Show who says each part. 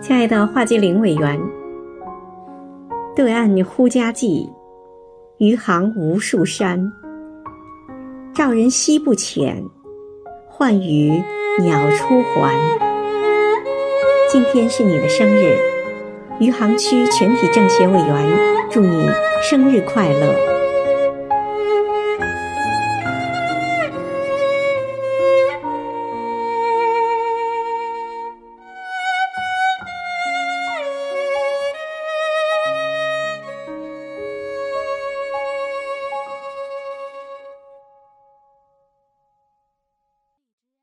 Speaker 1: 亲爱的华基林委员，对岸呼家记，余杭无数山。照人溪不浅，唤鱼鸟出还。今天是你的生日，余杭区全体政协委员祝你生日快乐。